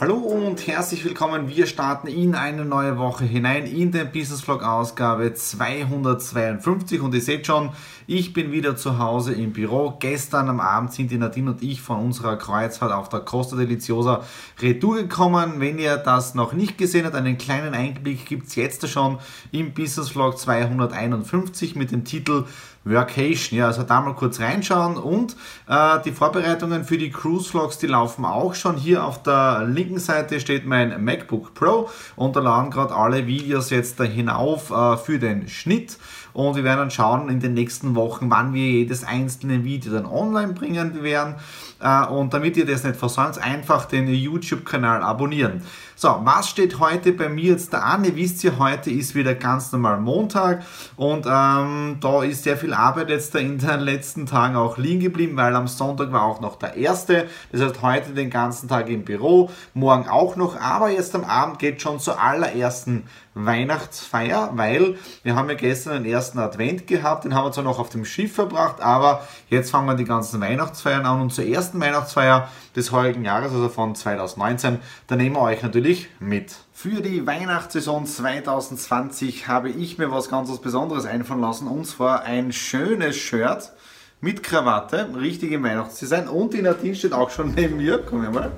Hallo und herzlich willkommen. Wir starten in eine neue Woche hinein in den Business Vlog Ausgabe 252 und ihr seht schon, ich bin wieder zu Hause im Büro. Gestern am Abend sind die Nadine und ich von unserer Kreuzfahrt auf der Costa Deliciosa Retour gekommen. Wenn ihr das noch nicht gesehen habt, einen kleinen Einblick gibt es jetzt schon im Business Vlog 251 mit dem Titel Workation. Ja, also da mal kurz reinschauen und äh, die Vorbereitungen für die Cruise Vlogs, die laufen auch schon. Hier auf der linken Seite steht mein MacBook Pro und da laden gerade alle Videos jetzt da hinauf äh, für den Schnitt. Und wir werden dann schauen in den nächsten Wochen, wann wir jedes einzelne Video dann online bringen werden. Äh, und damit ihr das nicht versäumt, einfach den YouTube-Kanal abonnieren. So, was steht heute bei mir jetzt da an? Ihr wisst ja, heute ist wieder ganz normal Montag und ähm, da ist sehr viel Arbeit jetzt da in den letzten Tagen auch liegen geblieben, weil am Sonntag war auch noch der erste. Das heißt, heute den ganzen Tag im Büro, morgen auch noch, aber jetzt am Abend geht schon zur allerersten Weihnachtsfeier, weil wir haben ja gestern den ersten Advent gehabt, den haben wir zwar noch auf dem Schiff verbracht, aber jetzt fangen wir die ganzen Weihnachtsfeiern an und zur ersten Weihnachtsfeier des heurigen Jahres, also von 2019, da nehmen wir euch natürlich mit. Für die Weihnachtssaison 2020 habe ich mir was ganz Besonderes einfallen lassen und zwar ein schönes Shirt mit Krawatte, richtige Weihnachtsdesign und die Nadine steht auch schon neben mir, komm her mal.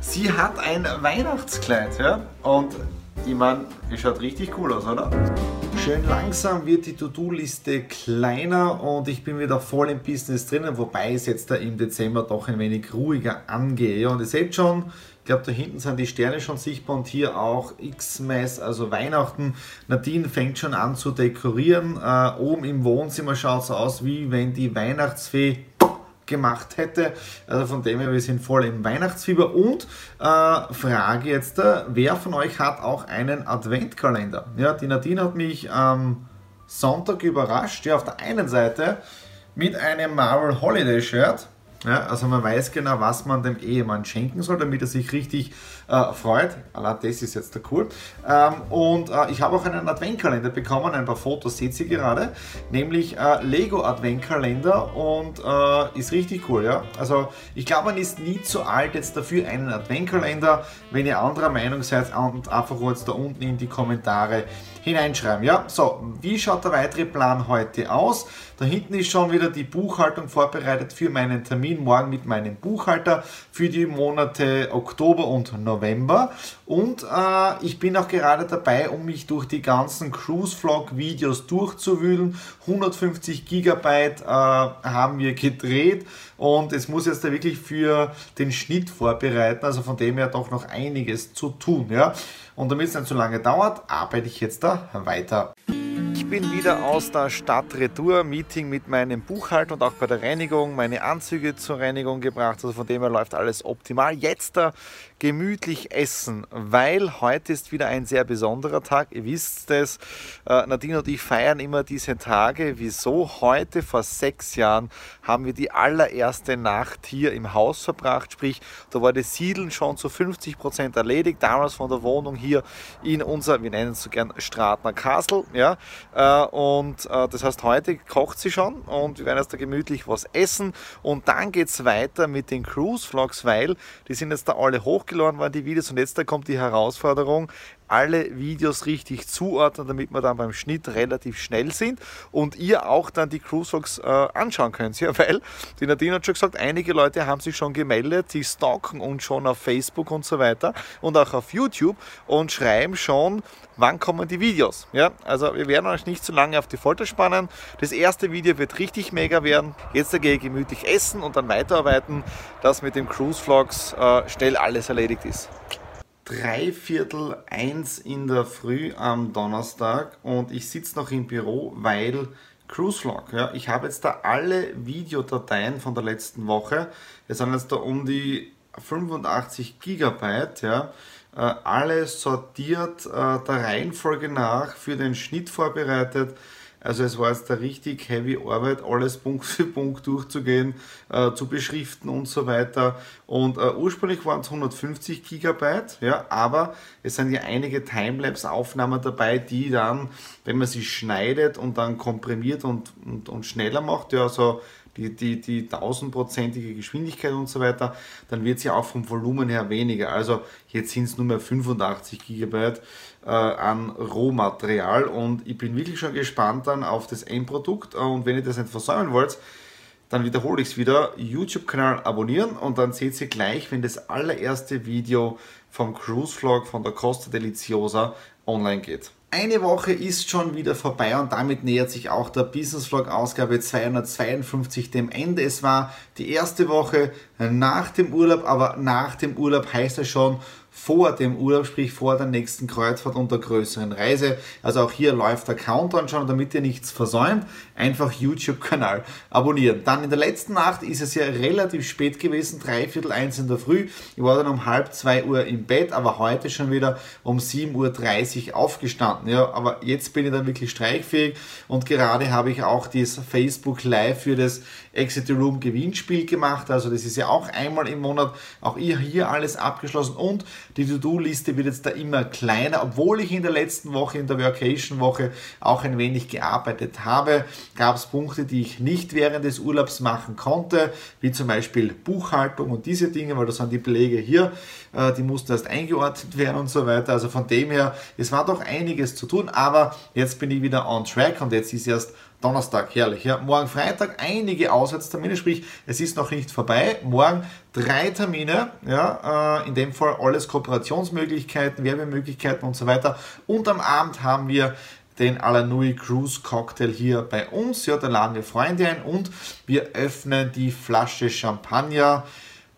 Sie hat ein Weihnachtskleid, ja, und ich meine, es schaut richtig cool aus, oder? Schön langsam wird die To-Do-Liste kleiner und ich bin wieder voll im Business drinnen, wobei es jetzt da im Dezember doch ein wenig ruhiger angehe. Und ihr seht schon, ich glaube, da hinten sind die Sterne schon sichtbar und hier auch X-Mess, also Weihnachten. Nadine fängt schon an zu dekorieren. Äh, oben im Wohnzimmer schaut es aus, wie wenn die Weihnachtsfee gemacht hätte. Also von dem her, wir sind voll im Weihnachtsfieber. Und äh, Frage jetzt, äh, wer von euch hat auch einen Adventkalender? Ja, die Nadine hat mich am Sonntag überrascht. Ja, auf der einen Seite mit einem Marvel Holiday Shirt. Ja, also man weiß genau, was man dem Ehemann schenken soll, damit er sich richtig äh, freut. Allah, das ist jetzt der cool. Ähm, und äh, ich habe auch einen Adventkalender bekommen, ein paar Fotos seht ihr gerade, nämlich äh, Lego Adventkalender und äh, ist richtig cool, ja. Also ich glaube, man ist nie zu alt jetzt dafür einen Adventkalender. Wenn ihr anderer Meinung seid, einfach jetzt da unten in die Kommentare hineinschreiben. Ja, so, wie schaut der weitere Plan heute aus? Da hinten ist schon wieder die Buchhaltung vorbereitet für meinen Termin morgen mit meinem Buchhalter für die Monate Oktober und November. Und äh, ich bin auch gerade dabei, um mich durch die ganzen Cruise-Vlog-Videos durchzuwühlen. 150 Gigabyte äh, haben wir gedreht und es muss jetzt da wirklich für den Schnitt vorbereiten. Also von dem her doch noch einiges zu tun. Ja? Und damit es nicht so lange dauert, arbeite ich jetzt da weiter. Ich bin wieder aus der Stadt Retour, Meeting mit meinem Buchhalter und auch bei der Reinigung, meine Anzüge zur Reinigung gebracht. Also von dem her läuft alles optimal. Jetzt da gemütlich essen, weil heute ist wieder ein sehr besonderer Tag. Ihr wisst es, äh, Nadine und ich feiern immer diese Tage. Wieso? Heute vor sechs Jahren haben wir die allererste Nacht hier im Haus verbracht. Sprich, da war das Siedeln schon zu 50 Prozent erledigt. Damals von der Wohnung hier in unser, wir nennen es so gern Stratner Castle. Ja? Äh, und äh, das heißt, heute kocht sie schon und wir werden jetzt da gemütlich was essen. Und dann geht es weiter mit den Cruise Vlogs, weil die sind jetzt da alle hoch hochgeladen waren die Videos und jetzt da kommt die Herausforderung, alle Videos richtig zuordnen, damit wir dann beim Schnitt relativ schnell sind und ihr auch dann die Cruise Vlogs äh, anschauen könnt. Ja, weil die Nadine hat schon gesagt, einige Leute haben sich schon gemeldet, die stalken uns schon auf Facebook und so weiter und auch auf YouTube und schreiben schon, wann kommen die Videos. Ja, also wir werden euch nicht zu lange auf die Folter spannen. Das erste Video wird richtig mega werden. Jetzt gehe ich gemütlich essen und dann weiterarbeiten, dass mit dem Cruise Vlogs äh, schnell alles erledigt ist. Dreiviertel eins in der Früh am Donnerstag und ich sitze noch im Büro, weil Cruise Vlog. Ja, ich habe jetzt da alle Videodateien von der letzten Woche. Es sind jetzt da um die 85 Gigabyte. Ja, äh, alles sortiert äh, der Reihenfolge nach für den Schnitt vorbereitet also es war jetzt da richtig heavy Arbeit, alles Punkt für Punkt durchzugehen, äh, zu beschriften und so weiter. Und äh, ursprünglich waren es 150 Gigabyte, ja, aber es sind ja einige Timelapse-Aufnahmen dabei, die dann, wenn man sie schneidet und dann komprimiert und, und, und schneller macht, ja, so die, die, die tausendprozentige Geschwindigkeit und so weiter, dann wird sie auch vom Volumen her weniger. Also jetzt sind es nur mehr 85 Gigabyte äh, an Rohmaterial und ich bin wirklich schon gespannt dann auf das Endprodukt und wenn ihr das nicht versäumen wollt, dann wiederhole ich es wieder, YouTube-Kanal abonnieren und dann seht ihr gleich, wenn das allererste Video vom Cruise Vlog von der Costa Deliciosa online geht. Eine Woche ist schon wieder vorbei und damit nähert sich auch der Business Vlog Ausgabe 252 dem Ende. Es war die erste Woche nach dem Urlaub, aber nach dem Urlaub heißt es schon vor dem Urlaub, sprich vor der nächsten Kreuzfahrt und der größeren Reise. Also auch hier läuft der Countdown schon, damit ihr nichts versäumt, einfach YouTube-Kanal abonnieren. Dann in der letzten Nacht ist es ja relativ spät gewesen, dreiviertel eins in der Früh. Ich war dann um halb zwei Uhr im Bett, aber heute schon wieder um 7.30 Uhr aufgestanden. Ja, aber jetzt bin ich dann wirklich streichfähig und gerade habe ich auch das Facebook Live für das Exit the Room Gewinnspiel gemacht. Also das ist ja auch einmal im Monat, auch ihr hier alles abgeschlossen und die To-Do-Liste wird jetzt da immer kleiner, obwohl ich in der letzten Woche, in der Vacation-Woche auch ein wenig gearbeitet habe, gab es Punkte, die ich nicht während des Urlaubs machen konnte, wie zum Beispiel Buchhaltung und diese Dinge, weil das sind die Belege hier, äh, die mussten erst eingeordnet werden und so weiter. Also von dem her, es war doch einiges zu tun, aber jetzt bin ich wieder on track und jetzt ist erst Donnerstag, herrlich. Ja. Morgen Freitag einige Auswärtstermine, sprich, es ist noch nicht vorbei. Morgen drei Termine, ja, äh, in dem Fall alles Kooperationsmöglichkeiten, Werbemöglichkeiten und so weiter. Und am Abend haben wir den Alanui Cruise Cocktail hier bei uns. Ja, da laden wir Freunde ein und wir öffnen die Flasche Champagner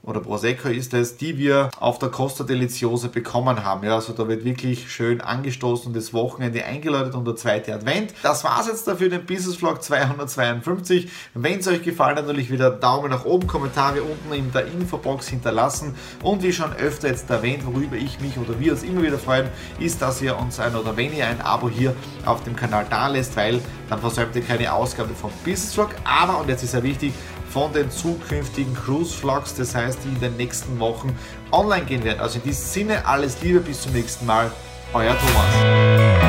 oder Prosecco ist es, die wir auf der Costa Deliciosa bekommen haben. Ja, also da wird wirklich schön angestoßen und das Wochenende eingeläutet und der zweite Advent. Das war's jetzt dafür, den Business Vlog 252. Wenn es euch gefallen hat, natürlich wieder Daumen nach oben, Kommentare unten in der Infobox hinterlassen und wie schon öfter jetzt erwähnt, worüber ich mich oder wir uns immer wieder freuen, ist, dass ihr uns ein oder wenn ihr ein Abo hier auf dem Kanal da lässt, weil dann versäumt ihr keine Ausgabe vom Business Vlog. Aber, und jetzt ist ja wichtig, von den zukünftigen Cruise Vlogs, das heißt, die in den nächsten Wochen online gehen werden. Also in diesem Sinne, alles Liebe, bis zum nächsten Mal, euer Thomas.